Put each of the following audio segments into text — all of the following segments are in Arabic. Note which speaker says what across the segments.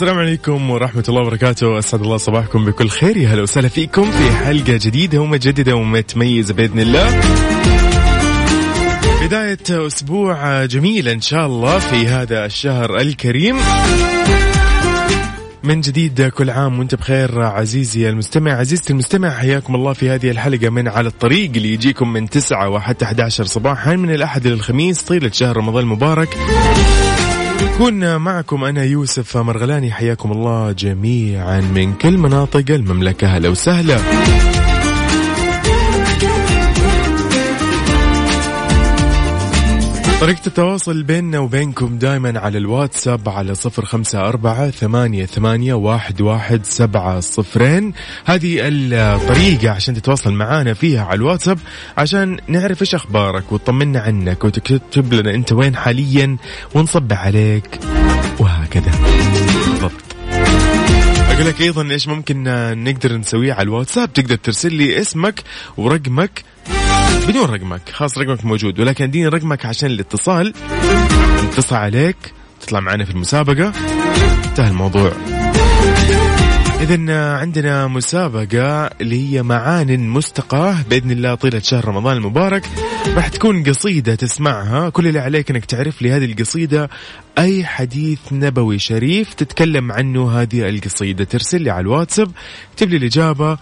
Speaker 1: السلام عليكم ورحمة الله وبركاته. أسعد الله صباحكم بكل خير. يا هلا وسهلا فيكم في حلقة جديدة ومجددة ومتميزة بإذن الله. بداية أسبوع جميل إن شاء الله في هذا الشهر الكريم. من جديد كل عام وأنت بخير عزيزي المستمع. عزيزتي المستمع حياكم الله في هذه الحلقة من على الطريق اللي يجيكم من 9 وحتى 11 صباحا من الأحد إلى الخميس طيلة شهر رمضان المبارك. كنا معكم أنا يوسف مرغلاني حياكم الله جميعا من كل مناطق المملكة. هلا وسهلا. طريقة التواصل بيننا وبينكم دائما على الواتساب على صفر خمسة أربعة ثمانية, ثمانية واحد, واحد سبعة صفرين. هذه الطريقة عشان تتواصل معنا فيها على الواتساب عشان نعرف إيش أخبارك وتطمنا عنك وتكتب لنا أنت وين حاليا ونصبح عليك وهكذا. بالضبط. أقول لك أيضا إيش ممكن نقدر نسويه على الواتساب؟ تقدر ترسل لي اسمك ورقمك بدون رقمك خلاص رقمك موجود ولكن اديني رقمك عشان الاتصال. نتصل عليك تطلع معنا في المسابقة. انتهى الموضوع. إذا عندنا مسابقة اللي هي معان مستقاة بإذن الله طيلة شهر رمضان المبارك. راح تكون قصيدة تسمعها. كل اللي عليك أنك تعرف لي هذه القصيدة. أي حديث نبوي شريف تتكلم عنه هذه القصيدة. ترسل لي على الواتساب اكتب لي الإجابة.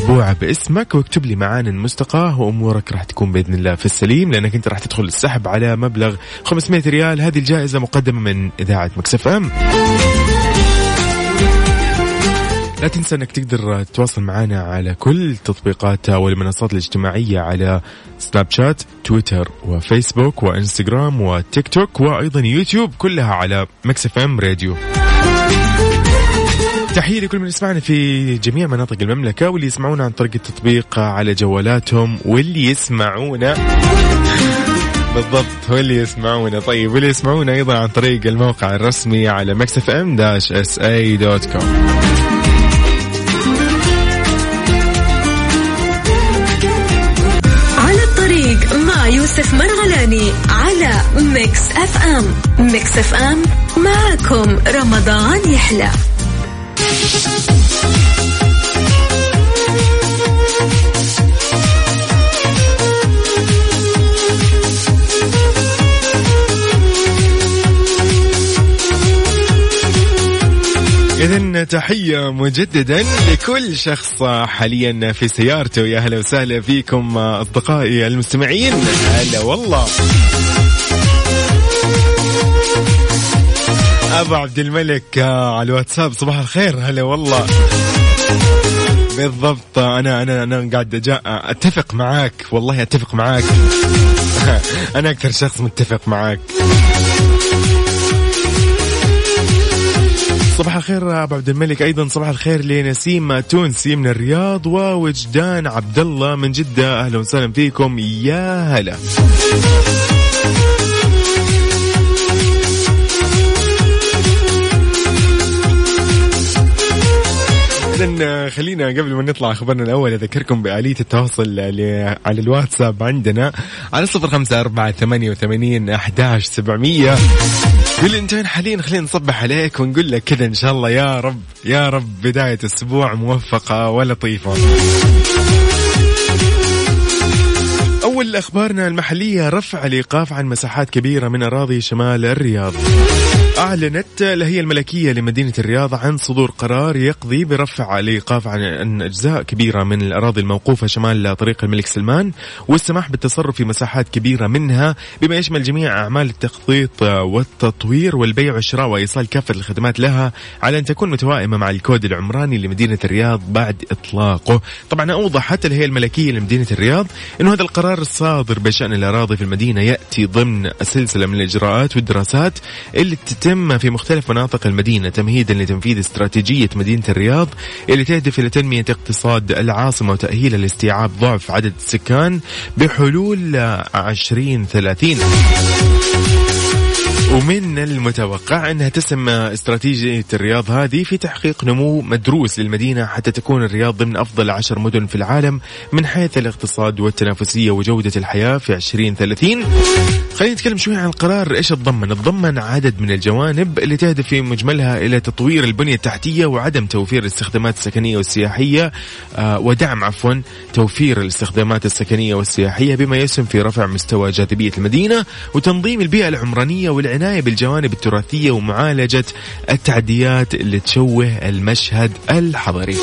Speaker 1: متبوعة باسمك واكتب لي معان مستقاة وأمورك راح تكون بإذن الله في السليم لأنك أنت راح تدخل السحب على مبلغ 500 ريال. هذه الجائزة مقدمة من إذاعة Mix FM. لا تنسى أنك تقدر تتواصل معنا على كل تطبيقات والمنصات الاجتماعية على سناب شات تويتر وفيسبوك وإنستغرام وتيك توك وأيضا يوتيوب كلها على Mix FM Radio. تحية لكل من يسمعنا في جميع مناطق المملكة واللي يسمعونا عن طريق التطبيق على جوالاتهم واللي يسمعونا. بالضبط واللي يسمعونا. طيب واللي يسمعونا أيضا عن طريق الموقع الرسمي على Mix FM dash SA dot com.
Speaker 2: على الطريق مع يوسف مرغلاني على Mix FM. Mix FM معكم رمضان يحلى.
Speaker 1: إذا تحية مجددا لكل شخص حاليا في سيارته. يا هلا وسهلا فيكم أصدقائي المستمعين. هلا والله. أبو عبد الملك على الواتساب. صباح الخير. هلا والله. بالضبط. أنا أنا أنا قاعد أتفق معاك. والله أتفق معاك. أنا أكثر شخص متفق معاك. صباح الخير أبو عبد الملك. أيضا صباح الخير لنسيم تونسي من الرياض ووجدان عبد الله من جدة. أهلا وسهلا فيكم. يا هلا. إذا خلينا قبل ما نطلع خبرنا الأول أذكركم بآلية التواصل على الواتساب عندنا على صفر خمسة أربعة ثمانية وثمانين قل أنت وين حاليا؟ خلينا نصبح عليك ونقول لك كذا إن شاء الله. يا رب يا رب بداية أسبوع موفقة ولطيفة. أول أخبارنا المحلية رفع الإيقاف عن مساحات كبيرة من أراضي شمال الرياض. أعلنت الهيئة الملكية لمدينة الرياض عن صدور قرار يقضي برفع الإيقاف عن أجزاء كبيرة من الأراضي الموقوفة شمال طريق الملك سلمان والسماح بالتصرف في مساحات كبيرة منها بما يشمل جميع أعمال التخطيط والتطوير والبيع والشراء وإيصال كافة الخدمات لها على أن تكون متوائمة مع الكود العمراني لمدينة الرياض بعد إطلاقه. طبعا أوضحت الهيئة الملكية لمدينة الرياض أنه هذا القرار الصادر بشأن الأراضي في المدينة يأتي ضمن سلسلة من الإجراءات والدراسات اللي تتم في مختلف مناطق المدينة تمهيدا لتنفيذ استراتيجية مدينة الرياض اللي تهدف إلى تنمية اقتصاد العاصمة وتأهيلها لاستيعاب ضعف عدد السكان بحلول 2030 ومن المتوقع انها تسم استراتيجية الرياض هذه في تحقيق نمو مدروس للمدينة حتى تكون الرياض ضمن أفضل عشر مدن في العالم من حيث الاقتصاد والتنافسية وجودة الحياة في 2030 خلينا نتكلم شوي عن القرار إيش تضمن تضمن عدد من الجوانب اللي تهدف في مجملها إلى تطوير البنية التحتية وعدم توفير الاستخدامات السكنية والسياحية آه ودعم عفوا توفير الاستخدامات السكنية والسياحية بما يسهم في رفع مستوى جاذبية المدينة وتنظيم البيئة العمرانية والعناية بالجوانب التراثية ومعالجة التعديات اللي تشوه المشهد الحضري.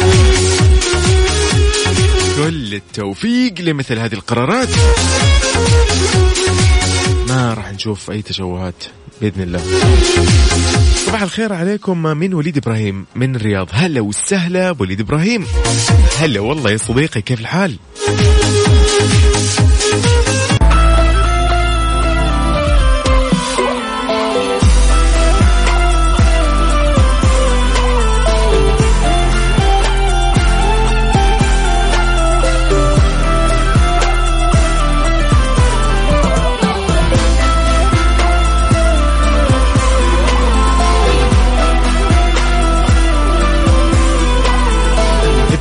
Speaker 1: كل التوفيق لمثل هذه القرارات. ما راح نشوف أي تشوهات بإذن الله. صباح الخير عليكم من وليد إبراهيم من الرياض. هلا وسهلا بوليد إبراهيم. هلا والله يا صديقي كيف الحال؟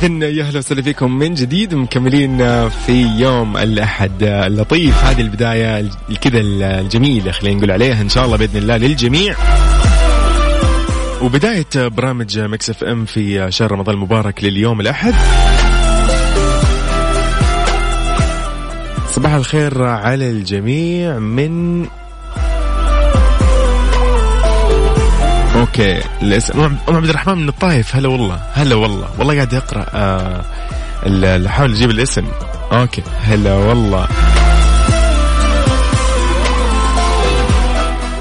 Speaker 1: إذن يا أهلا وسهلا فيكم من جديد مكملين في يوم الأحد اللطيف. هذه البداية كذا الجميلة خلينا نقول عليها إن شاء الله بإذن الله للجميع. وبداية برامج Mix FM في شهر رمضان المبارك لليوم الأحد. صباح الخير على الجميع من okay ام عبد الرحمن من الطايف. هلا والله هلا والله. والله قاعد اقرا آه احاول أجيب الاسم. okay. هلا والله.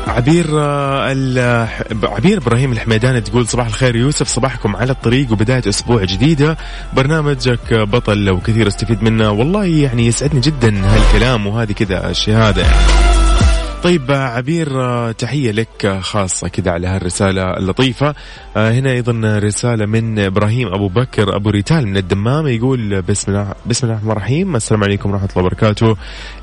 Speaker 1: عبير آه، عبير إبراهيم الحميداني تقول صباح الخير يوسف صباحكم على الطريق وبداية أسبوع جديدة. برنامجك بطل وكثير استفيد منه. والله يعني يسعدني جدا هالكلام وهذه كذا الشهادة. يعني. طيب عبير تحية لك خاصة كذا على هالرسالة اللطيفة. آه، هنا أيضا رسالة من إبراهيم أبو بكر أبو ريتال من الدمام يقول بسم الله بسم الله الرحمن الرحيم. السلام عليكم ورحمة الله وبركاته.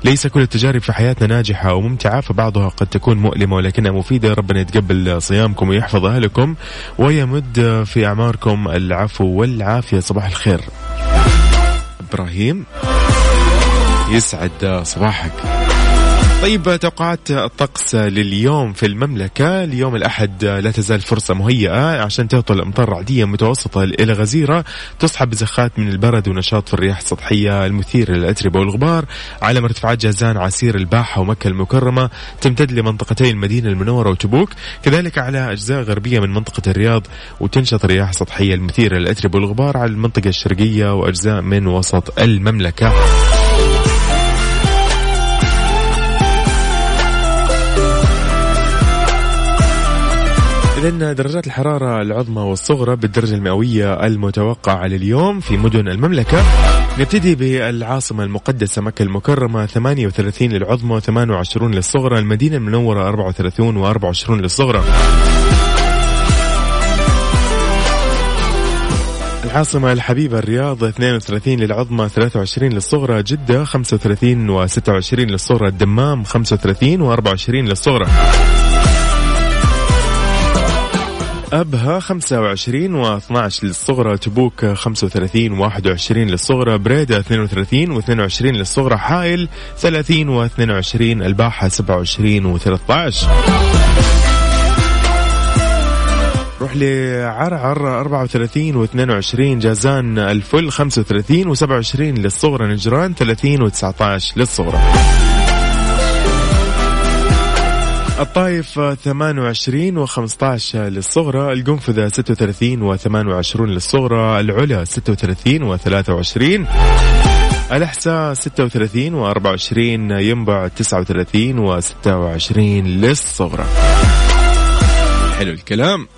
Speaker 1: ليس كل التجارب في حياتنا ناجحة وممتعة فبعضها قد تكون مؤلمة ولكنها مفيدة. ربنا يتقبل صيامكم ويحفظ أهلكم ويمد في أعماركم العفو والعافية. صباح الخير. إبراهيم يسعد صباحك. طيب توقعات الطقس لليوم في المملكة؟ اليوم الأحد لا تزال فرصة مهيئة عشان تهطل أمطار رعدية متوسطة إلى غزيرة. تصحب بزخات من البرد ونشاط في الرياح السطحية المثيرة للأتربة والغبار. على مرتفعات جازان عسير الباحة ومكة المكرمة تمتد لمنطقتي المدينة المنورة وتبوك. كذلك على أجزاء غربية من منطقة الرياض وتنشط الرياح السطحية المثيرة للأتربة والغبار على المنطقة الشرقية وأجزاء من وسط المملكة. إذا درجات الحرارة العظمى والصغرى بالدرجة المئوية المتوقعة لليوم في مدن المملكة. نبتدي بالعاصمة المقدسة مكة المكرمة 38 للعظمى و28 للصغرى المدينة المنورة 34 و24 للصغرى. العاصمة الحبيبة الرياض 32 للعظمى 23 للصغرى جدة 35 و26 للصغرى الدمام 35 و24 للصغرى. أبها 25 و 12 للصغرى تبوك 35 و 21 للصغرى بريدة 32 و 22 للصغرى حائل 30 و 22 الباحة 27 و 13 روح لعرعر 34 و 22 جازان الفل 35 و 27 للصغرى نجران 30 و 19 للصغرى. الطايف 28 و15 للصغرى القنفذة 36 و28 للصغرى العلا 36 و23 الأحساء 36 و24 ينبع 39 و26 للصغرى. حلو الكلام.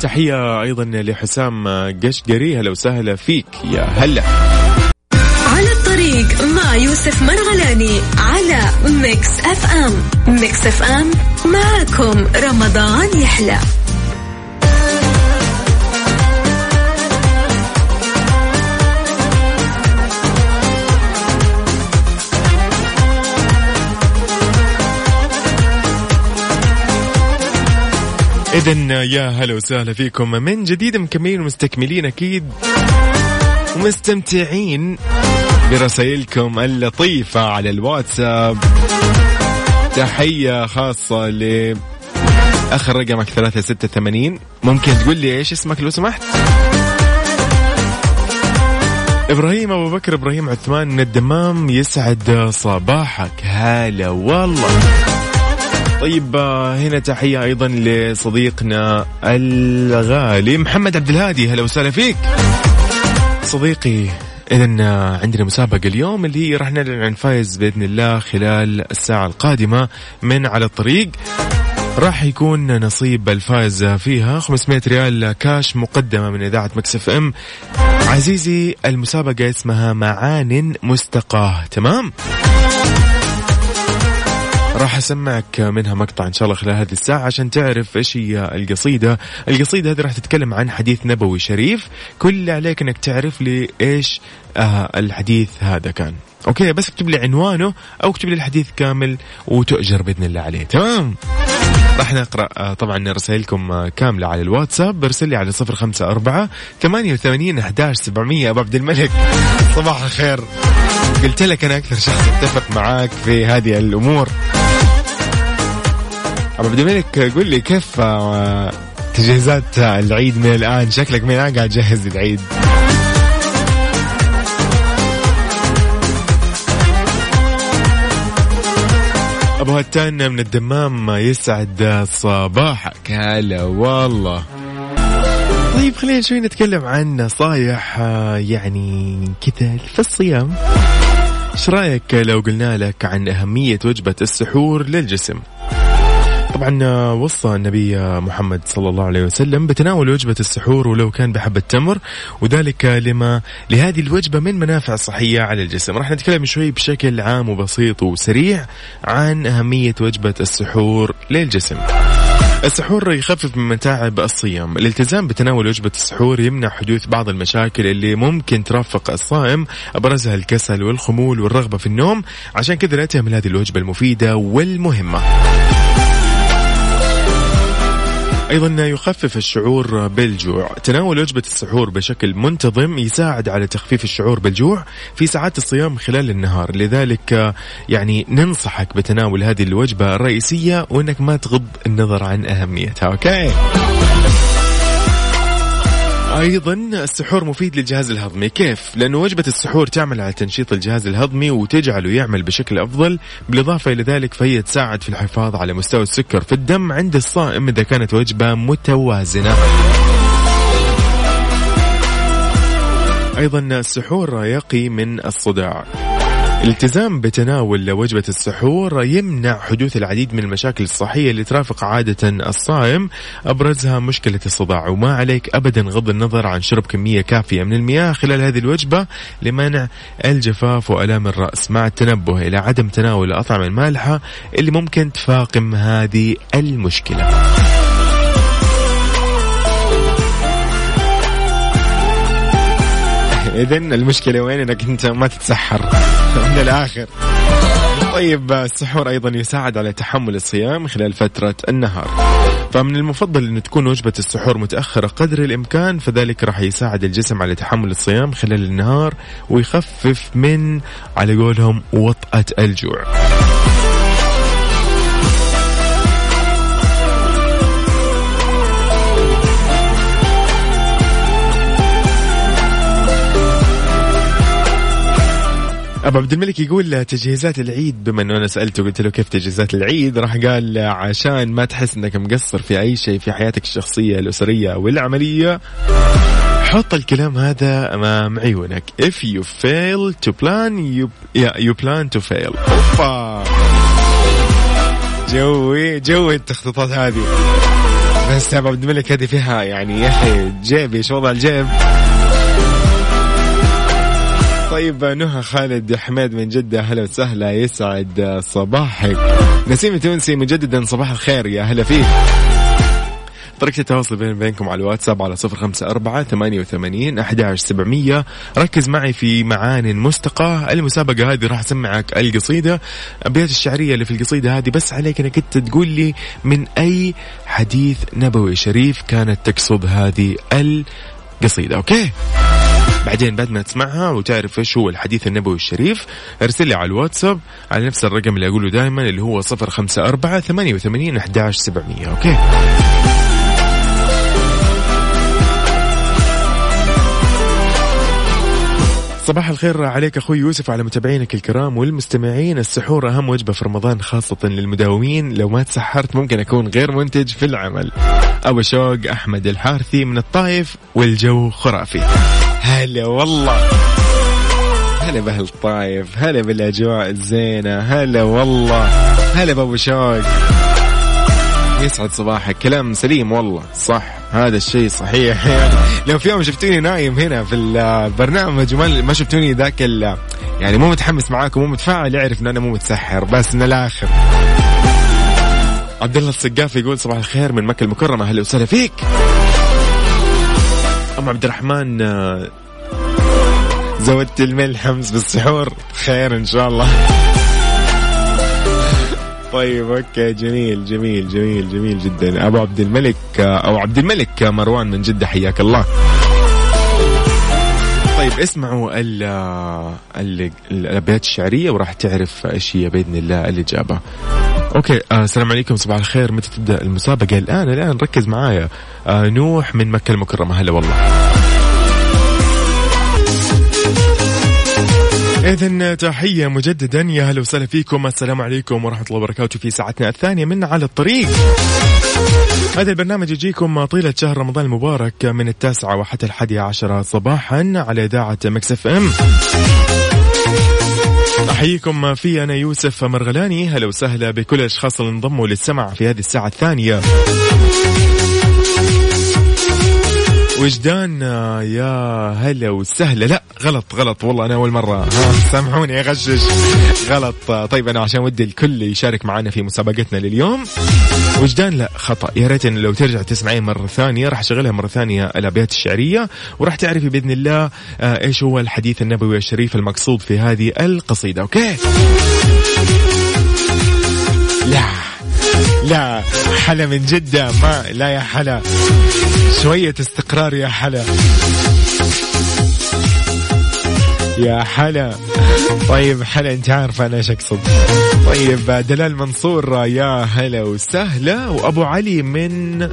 Speaker 1: تحية أيضا لحسام قشقري هلا وسهلا فيك يا هلا.
Speaker 2: الطريق مع يوسف مرغلاني على Mix FM. Mix FM معكم رمضان يحلى.
Speaker 1: إذا يا هلا وسهلا فيكم. من جديد مكملين ومستكملين أكيد. ومستمتعين. برسائلكم اللطيفة على الواتساب. تحية خاصة ل آخر رقمك 386 ممكن تقول لي إيش اسمك لو سمحت؟ إبراهيم أبو بكر إبراهيم عثمان من الدمام يسعد صباحك. هلا والله. طيب هنا تحية أيضا لصديقنا الغالي محمد عبد الهادي. هلا وسهلا فيك. صديقي إذا عندنا مسابقة اليوم اللي راح نعلن عن فايز بإذن الله خلال الساعة القادمة من على الطريق. راح يكون نصيب الفائز فيها 500 ريال كاش مقدمة من إذاعة Mix FM. عزيزي المسابقة اسمها معان مستقاة تمام؟ راح أسمعك منها مقطع إن شاء الله خلال هذه الساعة عشان تعرف إيش هي القصيدة، القصيدة هذه راح تتكلم عن حديث نبوي شريف، كل اللي عليك إنك تعرف لي إيش آه الحديث هذا كان. أوكي بس اكتب لي عنوانه أو اكتب لي الحديث كامل وتؤجر بإذن الله عليه، تمام؟ راح نقرأ آه، طبعا رسائلكم آه، كاملة على الواتساب. برسل لي على صفر خمسة أربعة ثمانية وثمانين أحداش سبعمية. أبو عبد الملك صباح الخير. قلت لك أنا أكثر شخص أتفق معاك في هذه الأمور. أبو الملك قول لي كيف آه، تجهيزات العيد من الآن؟ شكلك من الآن قاعد تجهز العيد أبو هتان من الدمام يسعد صباحك. هلا والله. طيب خلينا شوي نتكلم عن نصايح آه، يعني كذا في الصيام. إيش رأيك لو قلنا لك عن أهمية وجبة السحور للجسم؟ طبعا وصى النبي محمد صلى الله عليه وسلم بتناول وجبة السحور ولو كان بحبة تمر وذلك لما لهذه الوجبة من منافع صحية على الجسم. راح نتكلم شوي بشكل عام وبسيط وسريع عن أهمية وجبة السحور للجسم. السحور يخفف من متاعب الصيام. الالتزام بتناول وجبة السحور يمنع حدوث بعض المشاكل اللي ممكن ترافق الصائم أبرزها الكسل والخمول والرغبة في النوم. عشان كذا لا تهمل هذه الوجبة المفيدة والمهمة. أيضا يخفف الشعور بالجوع. تناول وجبة السحور بشكل منتظم يساعد على تخفيف الشعور بالجوع في ساعات الصيام خلال النهار. لذلك يعني ننصحك بتناول هذه الوجبة الرئيسية وإنك ما تغض النظر عن أهميتها. أوكي. أيضا السحور مفيد للجهاز الهضمي. كيف؟ لأنه وجبة السحور تعمل على تنشيط الجهاز الهضمي وتجعله يعمل بشكل أفضل بالإضافة إلى ذلك فهي تساعد في الحفاظ على مستوى السكر في الدم عند الصائم إذا كانت وجبة متوازنة. أيضا السحور يقي من الصداع. الالتزام بتناول وجبة السحور يمنع حدوث العديد من المشاكل الصحية اللي ترافق عادة الصائم. أبرزها مشكلة الصداع وما عليك أبدا غض النظر عن شرب كمية كافية من المياه خلال هذه الوجبة لمنع الجفاف وألام الرأس. مع التنبه إلى عدم تناول الأطعمة المالحة اللي ممكن تفاقم هذه المشكلة. اذا المشكلة وين؟ إنك أنت ما تتسحر. من الآخر. طيب السحور أيضا يساعد على تحمل الصيام خلال فترة النهار. فمن المفضل إن تكون وجبة السحور متأخرة قدر الإمكان فذلك راح يساعد الجسم على تحمل الصيام خلال النهار ويخفف من على قولهم وطأة الجوع. أبو عبد الملك يقول تجهيزات العيد بما إنه أنا سألته قلت له كيف تجهيزات العيد راح قال عشان ما تحس إنك مقصر في أي شيء في حياتك الشخصية الأسرية والعملية حط الكلام هذا أمام عيونك. If you fail to plan you, yeah, you plan to fail. أوبا! جوي جوي التخطيطات هذه. بس أبو عبد الملك هذه فيها يعني يا أخي جيب إيش وضع الجيب. طيب نهى خالد حميد من جدة هلا وسهلا. يسعد صباحك. نسيم تونسي مجددا صباح الخير يا هلا فيك طريقة التواصل بين بينكم على الواتساب على صفر خمسة أربعة ثمانية وثمانين أحد سبعمية. ركز معي في معان مستقى. المسابقة هذه راح أسمعك القصيدة. أبيات الشعرية اللي في القصيدة هذه بس عليك أنك أنت تقول لي من أي حديث نبوي شريف كانت تقصد هذه القصيدة. okay؟ بعدين بعد ما تسمعها وتعرف إيش هو الحديث النبوي الشريف ارسل لي على الواتساب على نفس الرقم اللي أقوله دائما اللي هو صفر خمسة أربعة ثمانية وثمانين أحداش سبعمية okay؟ صباح الخير عليك أخوي يوسف على متابعينك الكرام والمستمعين. السحور أهم وجبة في رمضان خاصة للمداومين. لو ما تسحرت ممكن أكون غير منتج في العمل. أبو شوق أحمد الحارثي من الطايف والجو خرافي. هلا والله. هلا بأهل الطايف هلا بالأجواء الزينة هلا والله. هلا بأبو شوق. يسعد صباحك كلام سليم والله. صح هذا الشيء صحيح. يعني لو في يوم شفتوني نايم هنا في البرنامج ما شفتوني ذاك يعني مو متحمس معاكم مو متفاعل يعرف ان أنا مو متسحر بس من الآخر عبد الله السقاف يقول صباح الخير من مكة المكرمة. أهلا وسهلا فيك. أم عبد الرحمن زودت الملح امس بالسحور. خير إن شاء الله. طيب okay جميل جميل جميل جميل جدا. أبو عبد الملك أو عبد الملك مروان من جدة حياك الله. طيب اسمعوا الأبيات الشعرية وراح تعرف إيش هي بإذن الله الإجابة. okay آه السلام عليكم صباح الخير. متى تبدأ المسابقة؟ الآن الآن ركز معايا. آه نوح من مكة المكرمة. هلا والله. إذا تحية مجددا. يا هلا وسهلا فيكم. السلام عليكم ورحمة الله وبركاته في ساعتنا الثانية من على الطريق. هذا البرنامج يجيكم طيلة شهر رمضان المبارك من التاسعة وحتى الحادية عشرة صباحا على إذاعة مكسف أم. أحييكم في أنا يوسف مرغلاني. هلا وسهلا بكل الأشخاص اللي انضموا للسمع في هذه الساعة الثانية. وجدان يا هلا وسهلا. لا غلط غلط. والله أنا أول مرة. سامحوني أغشش. غلط. طيب أنا عشان ودي الكل يشارك معنا في مسابقتنا لليوم. وجدان لا خطأ. يا ريت لو ترجع تسمعين مرة ثانية راح أشغلها مرة ثانية الأبيات الشعرية. وراح تعرفي بإذن الله آه، إيش هو الحديث النبوي الشريف المقصود في هذه القصيدة أوكي؟ لا. لا حلا من جدة ما لا يا حلا. شوية استقرار يا حلا. يا حلا. طيب حلا انت عارفه أنا إيش أقصد. طيب دلال منصور يا هلا وسهلا. وأبو علي من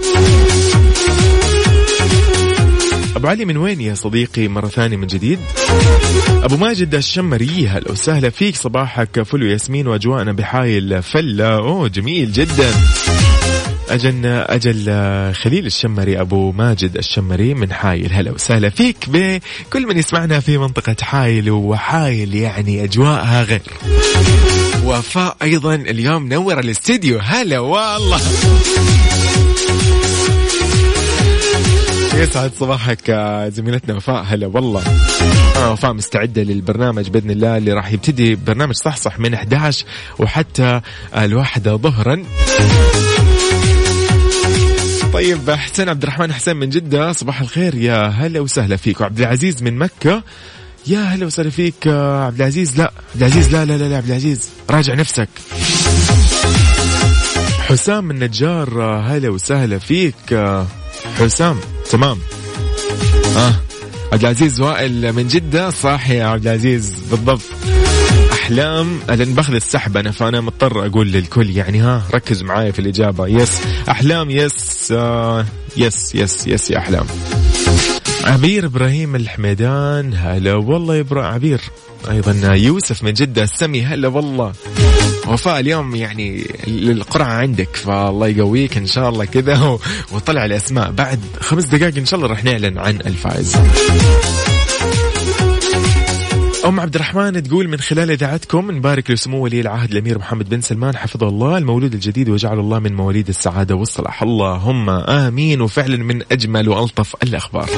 Speaker 1: أبو علي من وين يا صديقي؟ مرة ثانية من جديد. أبو ماجد الشمري هلا وسهلا فيك. صباحك فل ياسمين وأجواءنا بحايل فلة. أوه جميل جدا. أجل أجل خليل الشمري أبو ماجد الشمري من حايل. هلا وسهلا فيك. بكل من يسمعنا في منطقة حايل وحايل يعني أجواءها غير. وفاء أيضا اليوم نور الاستديو. هلا والله. يسعد صباحك زميلتنا وفاء. هلا والله. أنا وفاء مستعدة للبرنامج بإذن الله اللي راح يبتدي برنامج صح صح من 11 وحتى الواحدة ظهرا. طيب حسين عبد الرحمن حسين من جدة صباح الخير. يا هلا وسهلا فيك. وعبد العزيز من مكة. يا هلا وسهلا فيك عبد العزيز. لا عبد العزيز. لا لا لا, لا عبد العزيز. راجع نفسك. حسام من نجار هلا وسهلا فيك. حسام. تمام. آه. عبد العزيز وائل من جدة صح يا عبد العزيز بالضبط. أحلام لأن بأخذ السحب أنا فانا مضطر أقول للكل يعني ها ركز معايا في الإجابة. yes. أحلام yes آه yes yes yes يا أحلام. عبير إبراهيم الحميدان هلا والله يا عبير. أيضا يوسف من جدة السمي هلا والله. وفاء اليوم يعني القرعة عندك فالله يقويك إن شاء الله كذا وطلع الأسماء. بعد خمس دقائق إن شاء الله راح نعلن عن الفائز. أم عبد الرحمن تقول من خلال إذاعتكم نبارك لسمو ولي العهد الأمير محمد بن سلمان حفظه الله المولود الجديد وجعل الله من مواليد السعادة والصلاح. اللهم آمين وفعلا من أجمل وألطف الأخبار.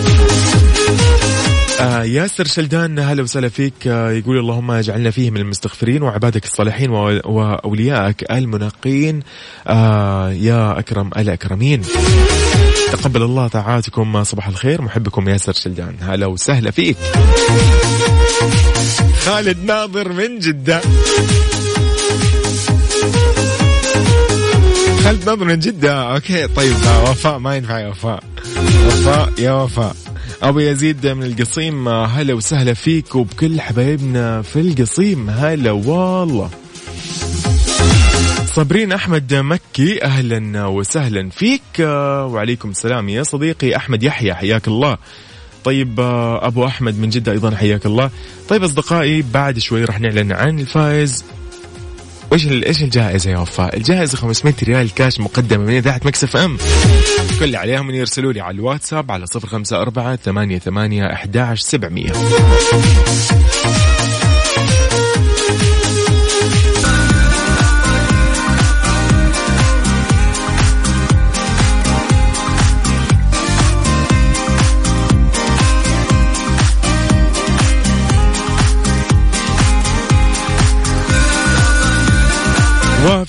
Speaker 1: آه ياسر شلدان هلا وسهلا فيك. آه يقول اللهم اجعلنا فيه من المستغفرين وعبادك الصالحين واوليائك المنقين. آه يا أكرم الاكرمين تقبل الله طاعاتكم صباح الخير. محبكم ياسر شلدان. هلا وسهلا فيك. خالد ناظر من جدة. خالد ناظر من جدة. أوكي طيب وفاء ما ينفع يا وفاء. وفاء يا وفاء. أبو يزيد من القصيم هلا وسهلا فيك وبكل حبايبنا في القصيم. هلا والله. صابرين أحمد مكي أهلا وسهلا فيك. وعليكم السلام يا صديقي أحمد يحيى حياك الله. طيب أبو أحمد من جدة أيضا حياك الله. طيب أصدقائي بعد شوي راح نعلن عن الفائز. وإيش إيش الجائزة يا وفاء؟ الجائزة 500 ريال كاش مقدمة من إذاعة مكسف إم. كل عليهم إن يرسلوا لي على الواتساب على 054 88 11700.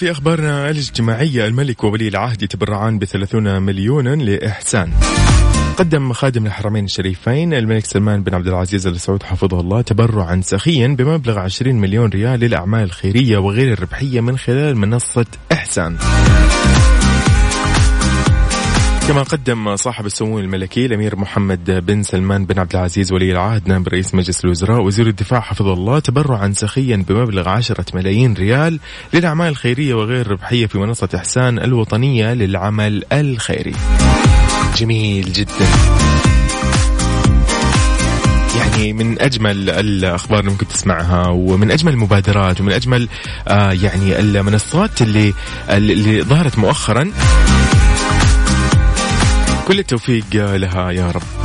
Speaker 1: وفي أخبارنا الاجتماعية. الملك وولي العهد يتبرعان بثلاثون مليونا لإحسان. قدم خادم الحرمين الشريفين الملك سلمان بن عبد العزيز ال سعود حفظه الله تبرعا سخيا بمبلغ 20 مليون ريال للأعمال الخيرية وغير الربحية من خلال منصة إحسان. كما قدم صاحب السمو الملكي الأمير محمد بن سلمان بن عبد العزيز ولي العهد نائب رئيس مجلس الوزراء وزير الدفاع حفظه الله تبرعا سخيا بمبلغ عشرة ملايين ريال للأعمال الخيرية وغير الربحية في منصة إحسان الوطنية للعمل الخيري. جميل جدا. يعني من أجمل الأخبار اللي ممكن تسمعها ومن أجمل المبادرات ومن أجمل آه يعني المنصات اللي اللي ظهرت مؤخرا كل التوفيق لها يا رب.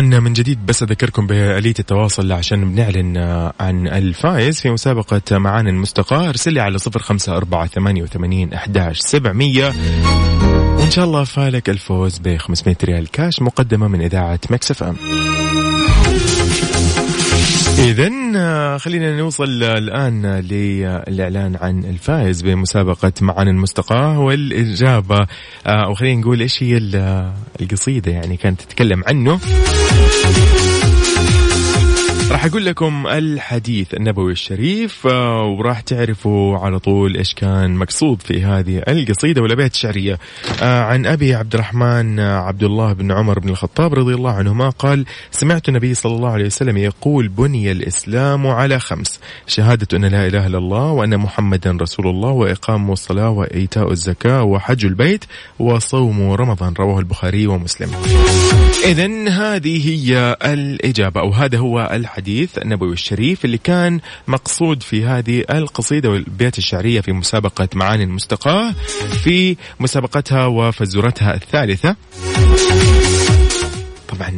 Speaker 1: طبعا من جديد بس أذكركم بآلية التواصل عشان بنعلن عن الفائز في مسابقة معان المستقى ارسل لي على صفر خمسة أربعة ثمانية وثمانين أحداش سبعمية. وإن شاء الله فالك الفوز ب 500 ريال كاش مقدمة من إذاعة مكسف أم. إذا خلينا نوصل الآن للإعلان عن الفائز بمسابقة معن المستقى والإجابة. أو خلينا نقول إيش هي القصيدة يعني كانت تتكلم عنه. راح أقول لكم الحديث النبوي الشريف وراح تعرفوا على طول إيش كان مقصود في هذه القصيدة والأبيات الشعرية. عن أبي عبد الرحمن عبد الله بن عمر بن الخطاب رضي الله عنهما قال سمعت النبي صلى الله عليه وسلم يقول بني الإسلام على خمس شهادة أن لا إله إلا الله وأن محمدا رسول الله وإقام الصلاة وإيتاء الزكاة وحج البيت وصوم رمضان. رواه البخاري ومسلم. اذا هذه هي الإجابة أو هذا هو الحديث. الحديث النبوي الشريف اللي كان مقصود في هذه القصيدة والبيت الشعرية في مسابقة معاني المستقاة في مسابقتها وفزورتها الثالثة. طبعا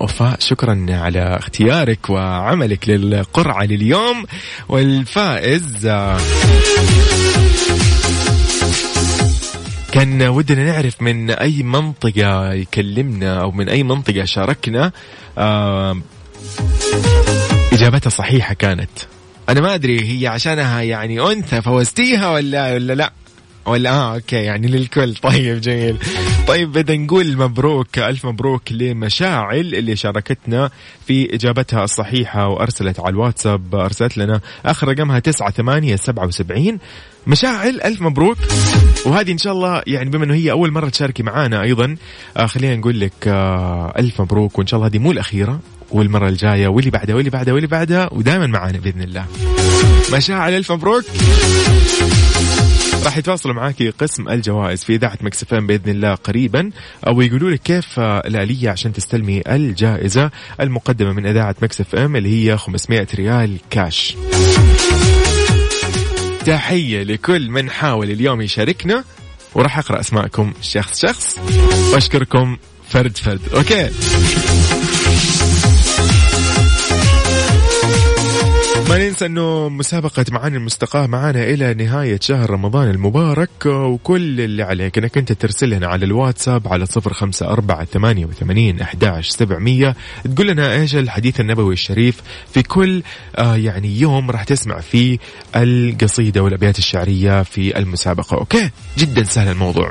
Speaker 1: وفاء شكرا على اختيارك وعملك للقرعة لليوم والفائز. كان ودنا نعرف من أي منطقة يكلمنا أو من أي منطقة شاركنا إجابتها صحيحة كانت. أنا ما أدري هي عشانها يعني أنثى فوزتيها ولا ولا لا. ولا آه أوكي يعني للكل. طيب جميل. طيب بدنا نقول مبروك ألف مبروك لمشاعل اللي شاركتنا في إجابتها الصحيحة وأرسلت على الواتساب أرسلت لنا آخر رقمها 9877 مشاعل ألف مبروك. وهذه إن شاء الله يعني بما إنه هي أول مرة تشاركي معانا أيضا آه خلينا نقول لك آه ألف مبروك. وإن شاء الله هذه مو الأخيرة. والمرة الجاية واللي بعدها واللي بعدها واللي بعدها ودائما معانا بإذن الله. مشاعل ألف مبروك. راح يتواصلوا معاكي قسم الجوائز في إذاعة Mix FM بإذن الله قريبا أو يقولوا لك كيف الآلية عشان تستلمي الجائزة المقدمة من إذاعة Mix FM اللي هي 500 ريال كاش. تحية لكل من حاول اليوم يشاركنا وراح أقرأ أسماءكم شخص شخص وأشكركم فرد فرد. أوكي. ما ننسى أنه مسابقة معاني المستقاة معانا إلى نهاية شهر رمضان المبارك. وكل اللي عليك إنك أنت ترسل لنا على الواتساب على صفر خمسة أربعة ثمانية وثمانين أحداش سبعمية. تقول لنا إيش الحديث النبوي الشريف في كل آه يعني يوم راح تسمع فيه القصيدة والأبيات الشعرية في المسابقة. okay؟ جدا سهل الموضوع.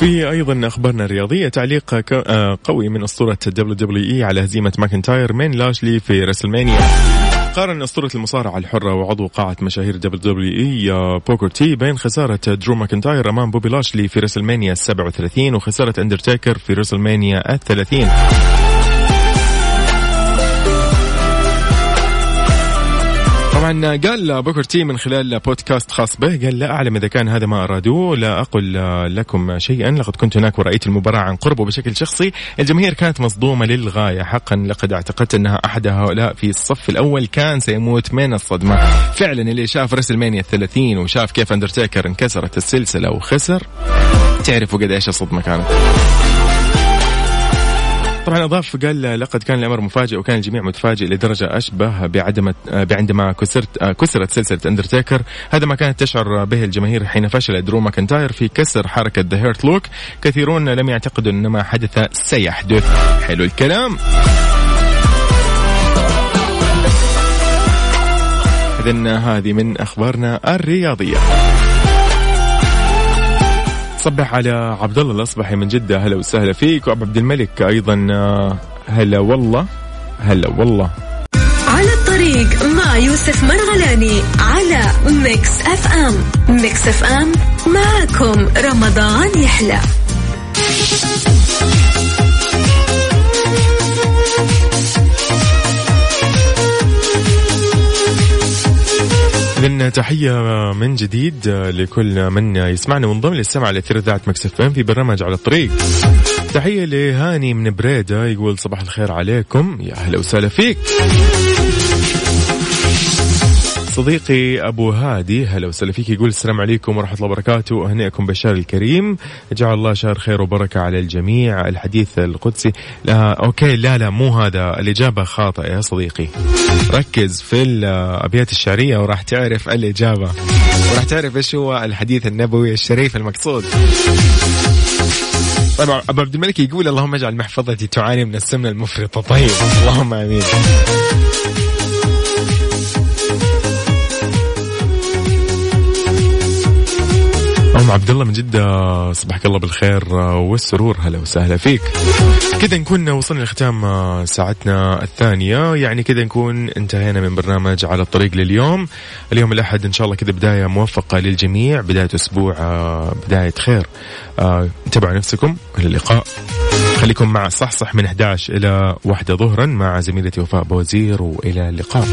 Speaker 1: في أيضا أخبارنا الرياضية. تعليق آه، قوي من أسطورة WWE على هزيمة ماكنتاير من لاشلي في WrestleMania قارن أسطورة المصارعة الحرة وعضو قاعة مشاهير WWE بوكر تي بين خسارة درو ماكنتاير أمام بوبي لاشلي في WrestleMania 37 وخسارة أندرتيكر في WrestleMania 30 قال بوكر تي من خلال بودكاست خاص به قال لا أعلم إذا كان هذا ما أرادوه لا أقول لكم شيئا. لقد كنت هناك ورأيت المباراة عن قرب وبشكل شخصي. الجماهير كانت مصدومة للغاية حقا لقد اعتقدت أنها أحد هؤلاء في الصف الأول. كان سيموت من الصدمة. فعلا اللي شاف WrestleMania 30 وشاف كيف أندرتيكر انكسرت السلسلة وخسر. تعرفوا قد إيش الصدمة كانت. طبعا أضاف قال لقد كان الأمر مفاجئ وكان الجميع متفاجئ لدرجة أشبه بعدم بعندما كسرت كسرت سلسلة اندرتيكر هذا ما كانت تشعر به الجماهير حين فشل درو ماكنتاير في كسر حركة The Hurt Lock كثيرون لم يعتقدوا ان ما حدث سيحدث. حلو الكلام. اذا هذه من أخبارنا الرياضية. صبح على عبد الله الأصبحي من جدة. هلا وسهلا فيك. وأبو عبد الملك أيضا آه، هلا والله. هلا والله.
Speaker 2: على الطريق مع يوسف مرغلاني على Mix FM. Mix FM معكم رمضان يحلى.
Speaker 1: إذن تحية من جديد لكل من يسمعنا وانضم للسمع لأثير إذاعة Mix FM في برنامج على الطريق. تحية لهاني من بريدة يقول صباح الخير عليكم يا أهلا وسهلا فيك. صديقي أبو هادي هلا وسهلا فيك. يقول السلام عليكم ورحمة الله وبركاته. أهنئكم بالشهر الكريم. جعل الله شهر خير وبركة على الجميع. الحديث القدسي. لا أوكي لا لا مو هذا. الإجابة خاطئة يا صديقي. ركز في الأبيات الشعرية وراح تعرف الإجابة. وراح تعرف إيش هو الحديث النبوي الشريف المقصود. طيب أبو عبد الملك يقول اللهم اجعل محفظتي تعاني من السمنه المفرطه طيب اللهم آمين. عبد الله من جدة صبحك الله بالخير والسرور هلا وسهلا فيك. كذا نكون وصلنا لختام ساعتنا الثانية. يعني كذا نكون انتهينا من برنامج على الطريق لليوم. اليوم الأحد إن شاء الله كذا بداية موفقة للجميع بداية أسبوع بداية خير. انتبهوا نفسكم إلى اللقاء. خليكم مع صحصح من 11 إلى 1 ظهرا مع زميلتي وفاء بوزير وإلى اللقاء.